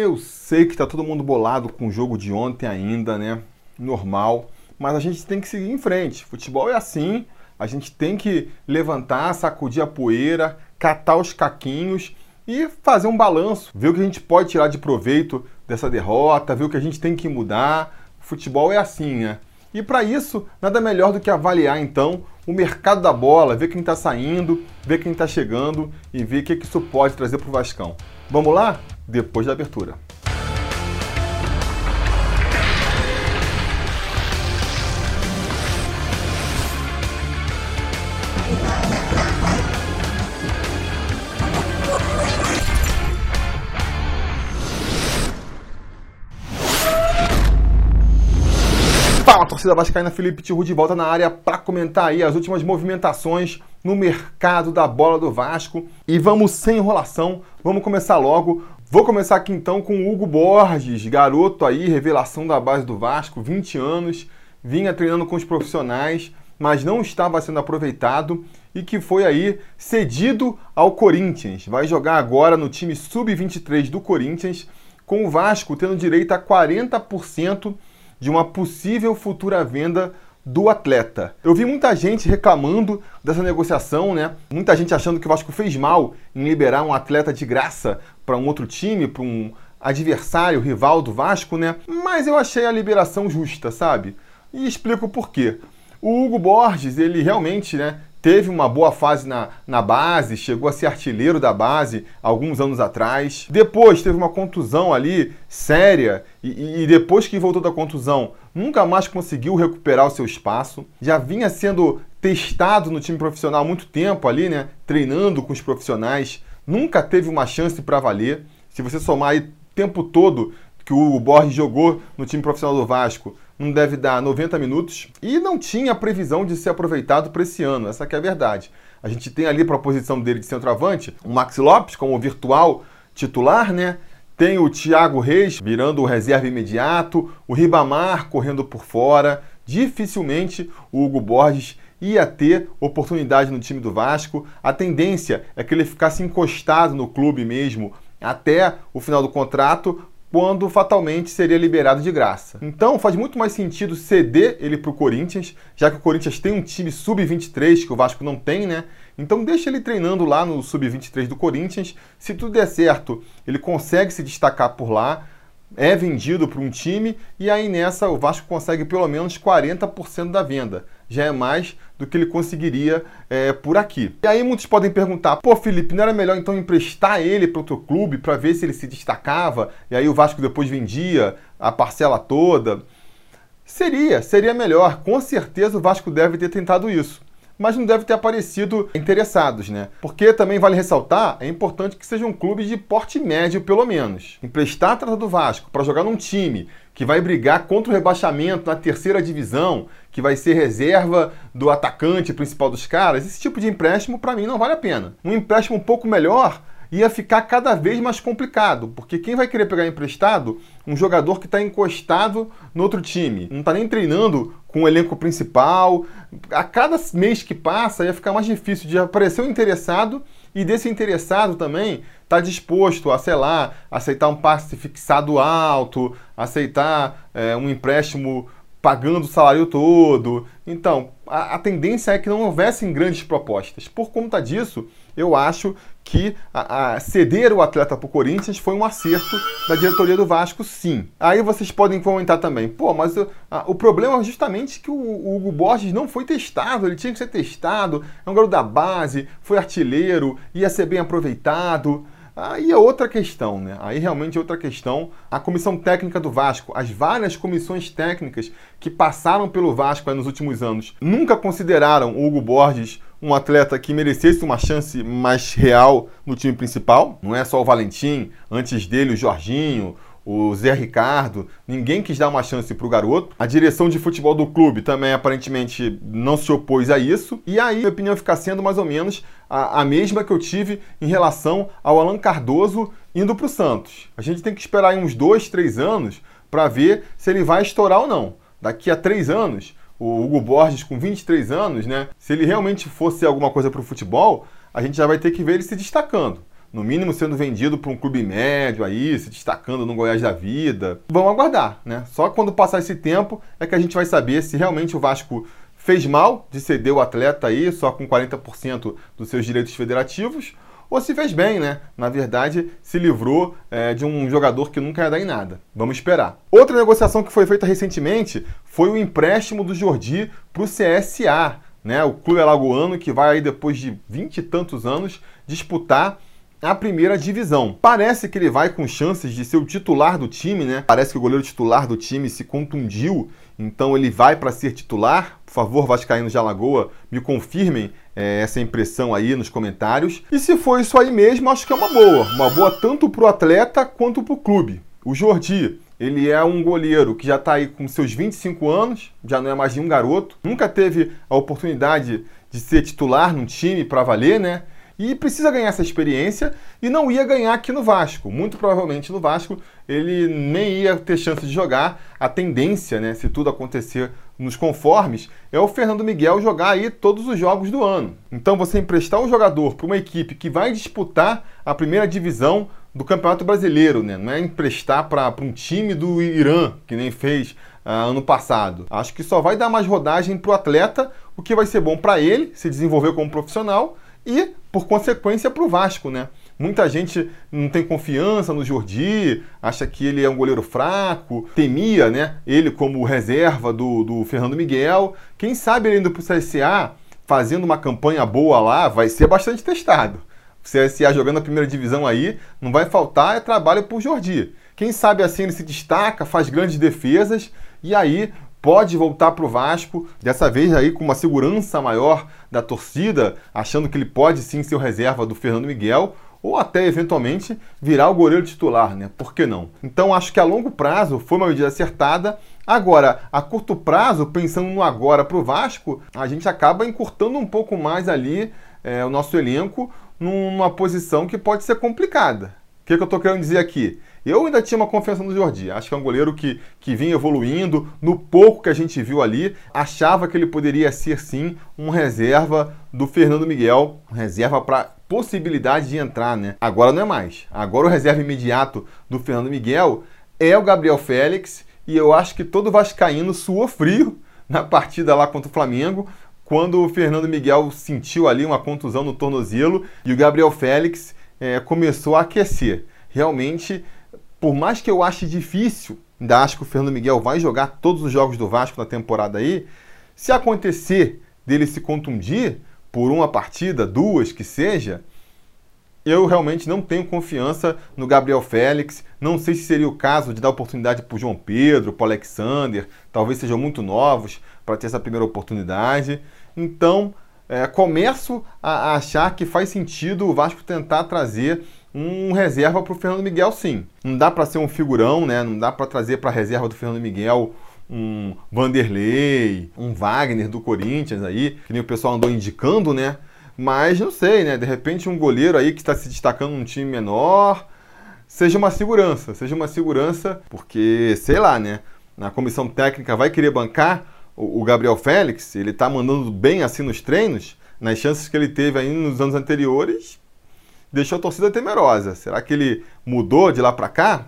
Eu sei que está todo mundo bolado com o jogo de ontem ainda, né? Normal. Mas a gente tem que seguir em frente. Futebol é assim. A gente tem que levantar, sacudir a poeira, catar os caquinhos e fazer um balanço, ver o que a gente pode tirar de proveito dessa derrota, ver o que a gente tem que mudar. Futebol é assim, né? E para isso, nada melhor do que avaliar então o mercado da bola, ver quem está saindo, ver quem está chegando e ver o que isso pode trazer para o Vascão. Vamos lá? Depois da abertura. Fala, torcida vascaína, Felipe Tiru de volta na área para comentar aí as últimas movimentações no mercado da bola do Vasco. E vamos sem enrolação, vamos começar logo. Vou começar aqui então com o Hugo Borges, garoto aí, revelação da base do Vasco, 20 anos, vinha treinando com os profissionais, mas não estava sendo aproveitado e que foi aí cedido ao Corinthians. Vai jogar agora no time sub-23 do Corinthians, com o Vasco tendo direito a 40% de uma possível futura venda do atleta. Eu vi muita gente reclamando dessa negociação, né? Muita gente achando que o Vasco fez mal em liberar um atleta de graça para um outro time, para um adversário, rival do Vasco, né? Mas eu achei a liberação justa, sabe? E explico por quê. O Hugo Borges, ele realmente, né, teve uma boa fase na, na base, chegou a ser artilheiro da base alguns anos atrás. Depois teve uma contusão ali séria e, e, depois que voltou da contusão nunca mais conseguiu recuperar o seu espaço. Já vinha sendo testado no time profissional há muito tempo ali, né? Treinando com os profissionais. Nunca teve uma chance para valer. Se você somar aí o tempo todo que o Borges jogou no time profissional do Vasco, não deve dar 90 minutos e não tinha previsão de ser aproveitado para esse ano, essa é a verdade. A gente tem ali para a posição dele de centroavante o Max Lopes como virtual titular, né? Tem o Thiago Reis virando o reserva imediato, o Ribamar correndo por fora. Dificilmente o Hugo Borges ia ter oportunidade no time do Vasco. A tendência é que ele ficasse encostado no clube mesmo até o final do contrato, quando fatalmente seria liberado de graça. Então faz muito mais sentido ceder ele para o Corinthians, já que o Corinthians tem um time sub-23 que o Vasco não tem, né? Então deixa ele treinando lá no sub-23 do Corinthians. Se tudo der certo, ele consegue se destacar por lá, é vendido para um time e aí nessa o Vasco consegue pelo menos 40% da venda já é mais do que ele conseguiria é, por aqui. E aí muitos podem perguntar: pô, Felipe, não era melhor então emprestar ele para outro clube para ver se ele se destacava e aí o Vasco depois vendia a parcela toda? Seria, seria melhor. Com certeza o Vasco deve ter tentado isso mas não deve ter aparecido interessados, né? Porque também vale ressaltar, é importante que sejam clubes de porte médio, pelo menos. Emprestar a trata do Vasco para jogar num time que vai brigar contra o rebaixamento na terceira divisão, que vai ser reserva do atacante principal dos caras, esse tipo de empréstimo para mim não vale a pena. Um empréstimo um pouco melhor ia ficar cada vez mais complicado, porque quem vai querer pegar emprestado um jogador que está encostado no outro time, não está nem treinando com o elenco principal. A cada mês que passa ia ficar mais difícil de aparecer um interessado e desse interessado também está disposto a, sei lá, aceitar um passe fixado alto, aceitar é, um empréstimo pagando o salário todo. Então, a, a, tendência é que não houvessem grandes propostas. Por conta disso, eu acho que a, a ceder o atleta para o Corinthians foi um acerto da diretoria do Vasco, sim. Aí vocês podem comentar também, pô, mas o, a, o problema é justamente que o, o, Hugo Borges não foi testado, ele tinha que ser testado, é um garoto da base, foi artilheiro, ia ser bem aproveitado. Aí é outra questão, né? Aí realmente é outra questão. A comissão técnica do Vasco, as várias comissões técnicas que passaram pelo Vasco nos últimos anos, nunca consideraram o Hugo Borges um atleta que merecesse uma chance mais real no time principal. Não é só o Valentim, antes dele o Jorginho, o Zé Ricardo, ninguém quis dar uma chance para o garoto. A direção de futebol do clube também aparentemente não se opôs a isso. E aí, minha opinião fica sendo mais ou menos a, a mesma que eu tive em relação ao Alan Cardoso indo para o Santos. A gente tem que esperar uns dois, três anos para ver se ele vai estourar ou não. Daqui a três anos, o Hugo Borges com 23 anos, né? Se ele realmente fosse alguma coisa para o futebol, a gente já vai ter que ver ele se destacando. no mínimo sendo vendido para um clube médio aí, se destacando no Goiás da vida. Vamos aguardar, né? Só quando passar esse tempo é que a gente vai saber se realmente o Vasco fez mal de ceder o atleta aí só com 40% dos seus direitos federativos ou se fez bem, né? Na verdade, se livrou é, de um jogador que nunca ia dar em nada. Vamos esperar. Outra negociação que foi feita recentemente foi o empréstimo do Jordi para o CSA, né? O clube alagoano que vai aí depois de vinte e tantos anos disputar a primeira divisão. Parece que ele vai com chances de ser o titular do time, né? Parece que o goleiro titular do time se contundiu, então ele vai para ser titular. Por favor, Vascaínos de Alagoa, me confirmem é, essa impressão aí nos comentários. E se for isso aí mesmo, acho que é uma boa. Uma boa tanto para o atleta quanto para o clube. O Jordi, ele é um goleiro que já está aí com seus 25 anos, já não é mais nenhum garoto, nunca teve a oportunidade de ser titular num time para valer, né? E precisa ganhar essa experiência e não ia ganhar aqui no Vasco. Muito provavelmente no Vasco ele nem ia ter chance de jogar. A tendência, né, se tudo acontecer nos conformes, é o Fernando Miguel jogar aí todos os jogos do ano. Então você emprestar um jogador para uma equipe que vai disputar a primeira divisão do Campeonato Brasileiro, né? Não é emprestar para um time do Irã, que nem fez uh, ano passado. Acho que só vai dar mais rodagem para o atleta, o que vai ser bom para ele se desenvolver como profissional e, por consequência, para o Vasco, né? Muita gente não tem confiança no Jordi, acha que ele é um goleiro fraco, temia né, ele como reserva do, do Fernando Miguel. Quem sabe ele indo para o CSA, fazendo uma campanha boa lá, vai ser bastante testado. O CSA jogando a primeira divisão aí, não vai faltar é trabalho para o Jordi. Quem sabe assim ele se destaca, faz grandes defesas e aí pode voltar para o Vasco, dessa vez aí com uma segurança maior da torcida, achando que ele pode sim ser o reserva do Fernando Miguel, ou até eventualmente virar o goleiro titular, né? Por que não? Então acho que a longo prazo foi uma medida acertada. Agora, a curto prazo, pensando no agora para o Vasco, a gente acaba encurtando um pouco mais ali é, o nosso elenco numa posição que pode ser complicada. Que, que eu estou querendo dizer aqui? Eu ainda tinha uma confiança no Jordi. Acho que é um goleiro que, que vinha evoluindo. No pouco que a gente viu ali, achava que ele poderia ser sim um reserva do Fernando Miguel, reserva para possibilidade de entrar, né? Agora não é mais. Agora o reserva imediato do Fernando Miguel é o Gabriel Félix e eu acho que todo vascaíno suou frio na partida lá contra o Flamengo, quando o Fernando Miguel sentiu ali uma contusão no tornozelo e o Gabriel Félix é, começou a aquecer. Realmente por mais que eu ache difícil, ainda acho que o Fernando Miguel vai jogar todos os jogos do Vasco na temporada aí, se acontecer dele se contundir por uma partida, duas que seja, eu realmente não tenho confiança no Gabriel Félix. Não sei se seria o caso de dar oportunidade para o João Pedro, para o Alexander, talvez sejam muito novos para ter essa primeira oportunidade. Então, é, começo a achar que faz sentido o Vasco tentar trazer um reserva para o Fernando Miguel, sim. Não dá para ser um figurão, né? Não dá para trazer para a reserva do Fernando Miguel um Vanderlei, um Wagner do Corinthians aí, que nem o pessoal andou indicando, né? Mas não sei, né? De repente um goleiro aí que está se destacando num time menor, seja uma segurança, seja uma segurança, porque sei lá, né? Na comissão técnica vai querer bancar o Gabriel Félix, ele tá mandando bem assim nos treinos, nas chances que ele teve aí nos anos anteriores, deixou a torcida temerosa. Será que ele mudou de lá para cá?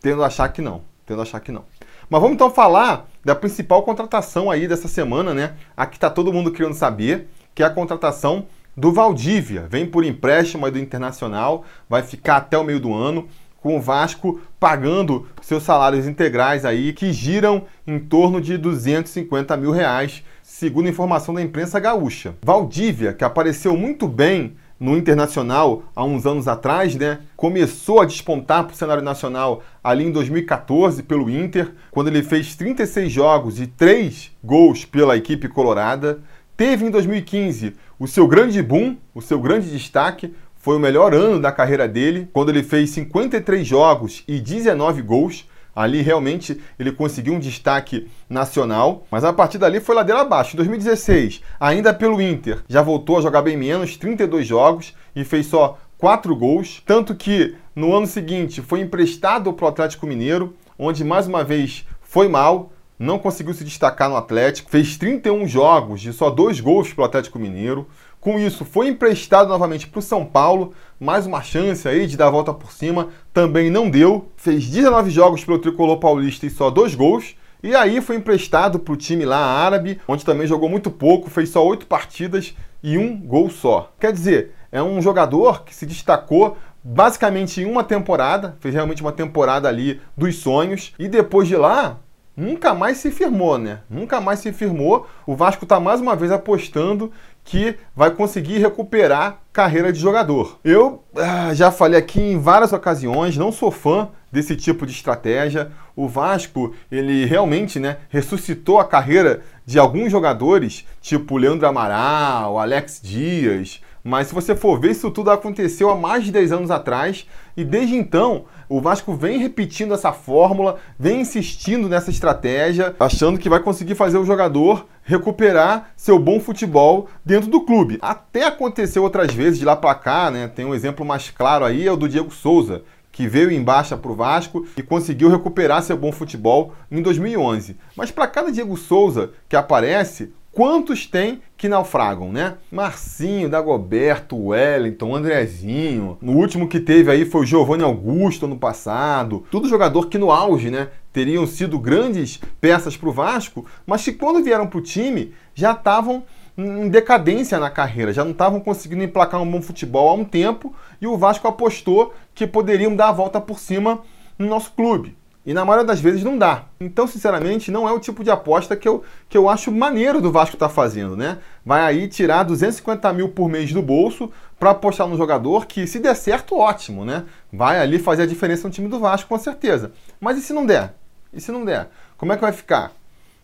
Tendo a achar que não. Tendo a achar que não. Mas vamos então falar da principal contratação aí dessa semana, né? A que está todo mundo querendo saber, que é a contratação do Valdívia. Vem por empréstimo aí do Internacional, vai ficar até o meio do ano, com o Vasco pagando seus salários integrais aí, que giram em torno de 250 mil reais, segundo informação da imprensa gaúcha. Valdívia, que apareceu muito bem no Internacional há uns anos atrás, né? Começou a despontar para o cenário nacional ali em 2014 pelo Inter, quando ele fez 36 jogos e 3 gols pela equipe colorada. Teve em 2015 o seu grande boom, o seu grande destaque, foi o melhor ano da carreira dele, quando ele fez 53 jogos e 19 gols. Ali realmente ele conseguiu um destaque nacional, mas a partir dali foi ladeira abaixo. Em 2016, ainda pelo Inter, já voltou a jogar bem menos, 32 jogos e fez só 4 gols, tanto que no ano seguinte foi emprestado para o Atlético Mineiro, onde mais uma vez foi mal, não conseguiu se destacar no Atlético, fez 31 jogos de só dois gols para o Atlético Mineiro, Com isso, foi emprestado novamente para o São Paulo, mais uma chance aí de dar a volta por cima, também não deu. Fez 19 jogos pelo tricolor paulista e só dois gols. E aí foi emprestado para o time lá árabe, onde também jogou muito pouco, fez só oito partidas e um gol só. Quer dizer, é um jogador que se destacou basicamente em uma temporada, fez realmente uma temporada ali dos sonhos, e depois de lá nunca mais se firmou, né? Nunca mais se firmou. O Vasco está mais uma vez apostando que vai conseguir recuperar carreira de jogador. Eu ah, já falei aqui em várias ocasiões, não sou fã desse tipo de estratégia. O Vasco, ele realmente, né, ressuscitou a carreira de alguns jogadores, tipo Leandro Amaral, Alex Dias, mas se você for ver, isso tudo aconteceu há mais de 10 anos atrás e desde então o Vasco vem repetindo essa fórmula, vem insistindo nessa estratégia, achando que vai conseguir fazer o jogador recuperar seu bom futebol dentro do clube. Até aconteceu outras vezes de lá para cá, né? Tem um exemplo mais claro aí, é o do Diego Souza, que veio em baixa para o Vasco e conseguiu recuperar seu bom futebol em 2011. Mas para cada Diego Souza que aparece, quantos tem que naufragam, né? Marcinho, Dagoberto, Wellington, Andrezinho. No último que teve aí foi o Giovanni Augusto ano passado. Tudo jogador que no auge, né? Teriam sido grandes peças para o Vasco, mas que quando vieram para o time já estavam em decadência na carreira, já não estavam conseguindo emplacar um bom futebol há um tempo e o Vasco apostou que poderiam dar a volta por cima no nosso clube. E na maioria das vezes não dá. Então, sinceramente, não é o tipo de aposta que eu, que eu acho maneiro do Vasco estar tá fazendo, né? Vai aí tirar 250 mil por mês do bolso para apostar no jogador que, se der certo, ótimo, né? Vai ali fazer a diferença no time do Vasco, com certeza. Mas e se não der? E se não der? Como é que vai ficar?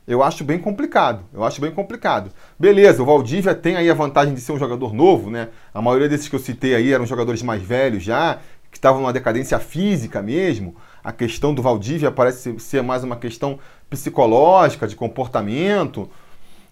Eu acho bem complicado. Eu acho bem complicado. Beleza, o Valdívia tem aí a vantagem de ser um jogador novo, né? A maioria desses que eu citei aí eram jogadores mais velhos já, que estavam numa decadência física mesmo a questão do Valdívia parece ser mais uma questão psicológica, de comportamento.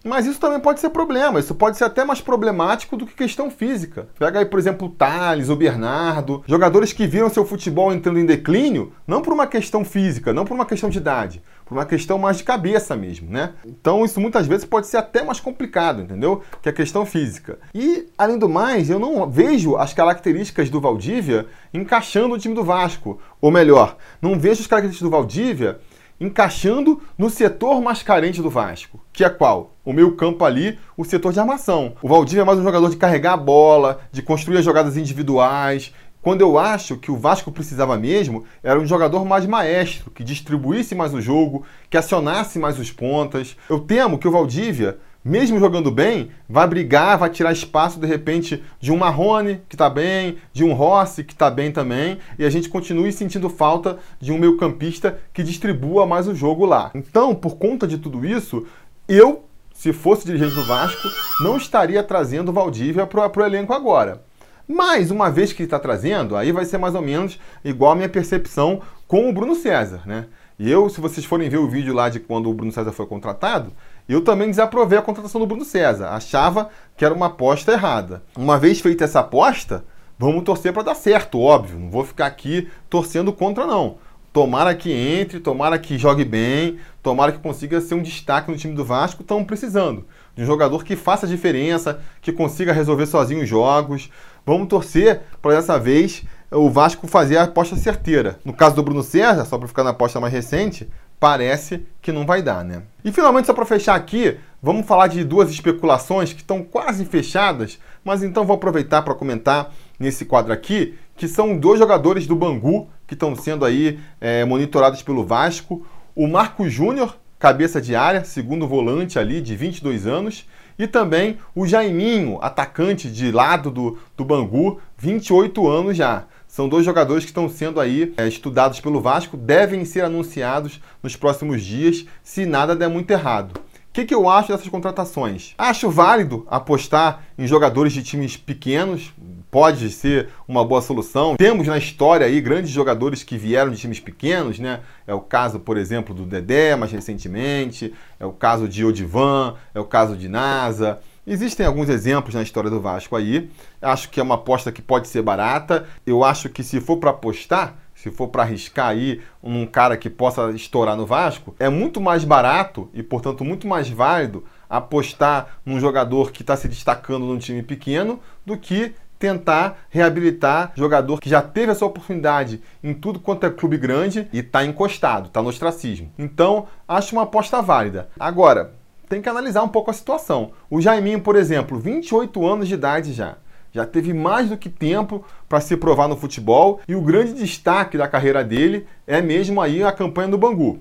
Mas isso também pode ser problema, isso pode ser até mais problemático do que questão física. Pega aí, por exemplo, o Thales, o Bernardo, jogadores que viram seu futebol entrando em declínio, não por uma questão física, não por uma questão de idade, por uma questão mais de cabeça mesmo, né? Então isso muitas vezes pode ser até mais complicado, entendeu? Que a questão física. E, além do mais, eu não vejo as características do Valdívia encaixando no time do Vasco. Ou melhor, não vejo as características do Valdívia encaixando no setor mais carente do Vasco, que é qual? O meio campo ali, o setor de armação. O Valdívia é mais um jogador de carregar a bola, de construir as jogadas individuais. Quando eu acho que o Vasco precisava mesmo, era um jogador mais maestro, que distribuísse mais o jogo, que acionasse mais os pontas. Eu temo que o Valdívia mesmo jogando bem, vai brigar, vai tirar espaço de repente de um Marrone, que está bem, de um Rossi, que está bem também, e a gente continue sentindo falta de um meio-campista que distribua mais o jogo lá. Então, por conta de tudo isso, eu, se fosse dirigente do Vasco, não estaria trazendo o Valdívia para o elenco agora. Mas, uma vez que está trazendo, aí vai ser mais ou menos igual a minha percepção com o Bruno César, né? E eu, se vocês forem ver o vídeo lá de quando o Bruno César foi contratado, eu também desaprovei a contratação do Bruno César. Achava que era uma aposta errada. Uma vez feita essa aposta, vamos torcer para dar certo, óbvio. Não vou ficar aqui torcendo contra, não. Tomara que entre, tomara que jogue bem, tomara que consiga ser um destaque no time do Vasco. Estamos precisando de um jogador que faça diferença, que consiga resolver sozinho os jogos. Vamos torcer para dessa vez o Vasco fazer a aposta certeira. No caso do Bruno César, só para ficar na aposta mais recente, parece que não vai dar, né? E finalmente, só para fechar aqui, vamos falar de duas especulações que estão quase fechadas, mas então vou aproveitar para comentar nesse quadro aqui, que são dois jogadores do Bangu que estão sendo aí é, monitorados pelo Vasco. O Marco Júnior, cabeça de área, segundo volante ali, de 22 anos, e também o Jaiminho, atacante de lado do, do Bangu, 28 anos já. São dois jogadores que estão sendo aí é, estudados pelo Vasco, devem ser anunciados nos próximos dias, se nada der muito errado. O que, que eu acho dessas contratações? Acho válido apostar em jogadores de times pequenos, pode ser uma boa solução. Temos na história aí grandes jogadores que vieram de times pequenos, né? É o caso, por exemplo, do Dedé, mais recentemente, é o caso de Odivan, é o caso de NASA. Existem alguns exemplos na história do Vasco aí. Acho que é uma aposta que pode ser barata. Eu acho que se for para apostar, se for para arriscar aí um cara que possa estourar no Vasco, é muito mais barato e, portanto, muito mais válido apostar num jogador que está se destacando num time pequeno do que tentar reabilitar jogador que já teve essa oportunidade em tudo quanto é clube grande e está encostado, está no ostracismo. Então, acho uma aposta válida. Agora, tem que analisar um pouco a situação. O Jaiminho, por exemplo, 28 anos de idade já. Já teve mais do que tempo para se provar no futebol e o grande destaque da carreira dele é mesmo aí a campanha do Bangu.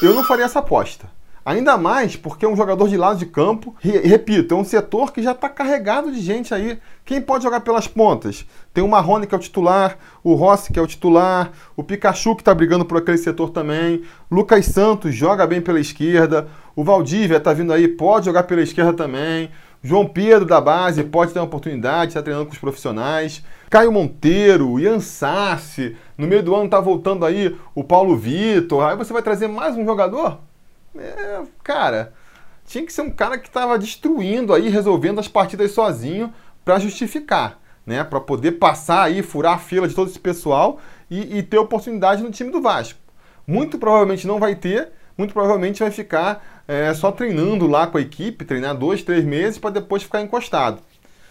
Eu não faria essa aposta. Ainda mais porque é um jogador de lado de campo. E, repito, é um setor que já está carregado de gente aí. Quem pode jogar pelas pontas? Tem o Marrone que é o titular, o Rossi que é o titular, o Pikachu que está brigando por aquele setor também, Lucas Santos joga bem pela esquerda, o Valdívia está vindo aí, pode jogar pela esquerda também. João Pedro da base pode ter uma oportunidade, está treinando com os profissionais. Caio Monteiro, Ian Sassi, no meio do ano está voltando aí o Paulo Vitor. Aí você vai trazer mais um jogador? É, cara, tinha que ser um cara que estava destruindo aí, resolvendo as partidas sozinho para justificar, né? Para poder passar aí, furar a fila de todo esse pessoal e, e, ter oportunidade no time do Vasco. Muito provavelmente não vai ter, muito provavelmente vai ficar é, só treinando lá com a equipe, treinar dois, três meses para depois ficar encostado.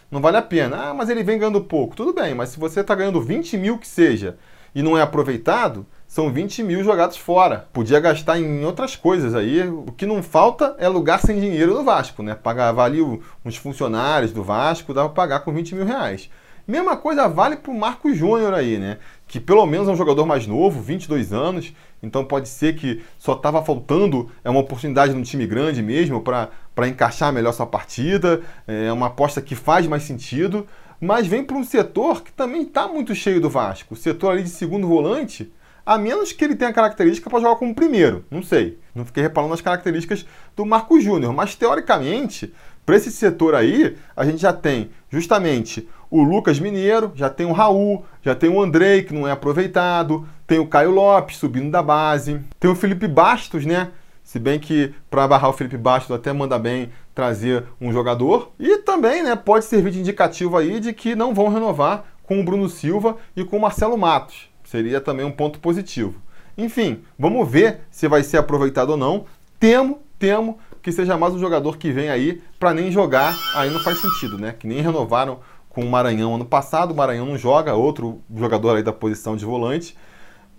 Não vale a pena. Ah, mas ele vem ganhando pouco. Tudo bem, mas se você está ganhando 20 mil que seja e não é aproveitado, são 20 mil jogados fora. Podia gastar em outras coisas aí. O que não falta é lugar sem dinheiro no Vasco, né? Pagava ali uns funcionários do Vasco, dava para pagar com 20 mil reais. Mesma coisa vale para o Marcos Júnior aí, né? Que pelo menos é um jogador mais novo, 22 anos, então pode ser que só estava faltando é uma oportunidade no time grande mesmo para encaixar melhor sua partida. É uma aposta que faz mais sentido, mas vem para um setor que também está muito cheio do Vasco. O setor ali de segundo volante a menos que ele tenha característica para jogar como primeiro. Não sei. Não fiquei reparando nas características do Marco Júnior. Mas teoricamente, para esse setor aí, a gente já tem justamente o Lucas Mineiro, já tem o Raul, já tem o Andrei, que não é aproveitado, tem o Caio Lopes subindo da base, tem o Felipe Bastos, né? Se bem que para barrar o Felipe Bastos até manda bem trazer um jogador. E também né, pode servir de indicativo aí de que não vão renovar com o Bruno Silva e com o Marcelo Matos. Seria também um ponto positivo. Enfim, vamos ver se vai ser aproveitado ou não. Temo, temo que seja mais um jogador que vem aí para nem jogar. Aí não faz sentido, né? Que nem renovaram com o Maranhão ano passado. O Maranhão não joga, outro jogador aí da posição de volante.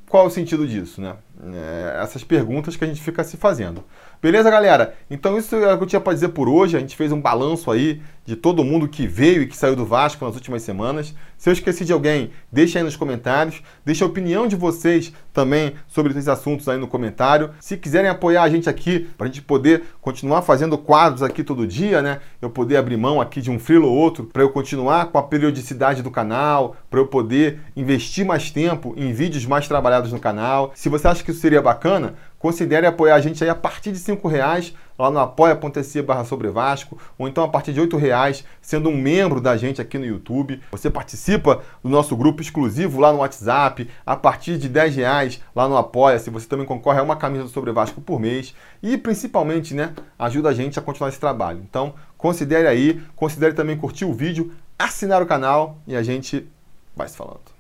Qual o sentido disso, né? É, essas perguntas que a gente fica se fazendo. Beleza, galera? Então isso é o que eu tinha para dizer por hoje. A gente fez um balanço aí de todo mundo que veio e que saiu do Vasco nas últimas semanas. Se eu esqueci de alguém, deixa aí nos comentários. Deixa a opinião de vocês também sobre esses assuntos aí no comentário. Se quiserem apoiar a gente aqui, para a gente poder continuar fazendo quadros aqui todo dia, né? Eu poder abrir mão aqui de um frilo ou outro, para eu continuar com a periodicidade do canal, para eu poder investir mais tempo em vídeos mais trabalhados no canal. Se você acha que isso seria bacana, considere apoiar a gente aí a partir de R$ reais lá no apoia.se barra sobre Vasco, ou então a partir de R$ reais sendo um membro da gente aqui no YouTube. Você participa do nosso grupo exclusivo lá no WhatsApp, a partir de R$ reais lá no Apoia-se. Você também concorre a uma camisa do Sobre Vasco por mês e principalmente, né, ajuda a gente a continuar esse trabalho. Então, considere aí, considere também curtir o vídeo, assinar o canal e a gente vai se falando.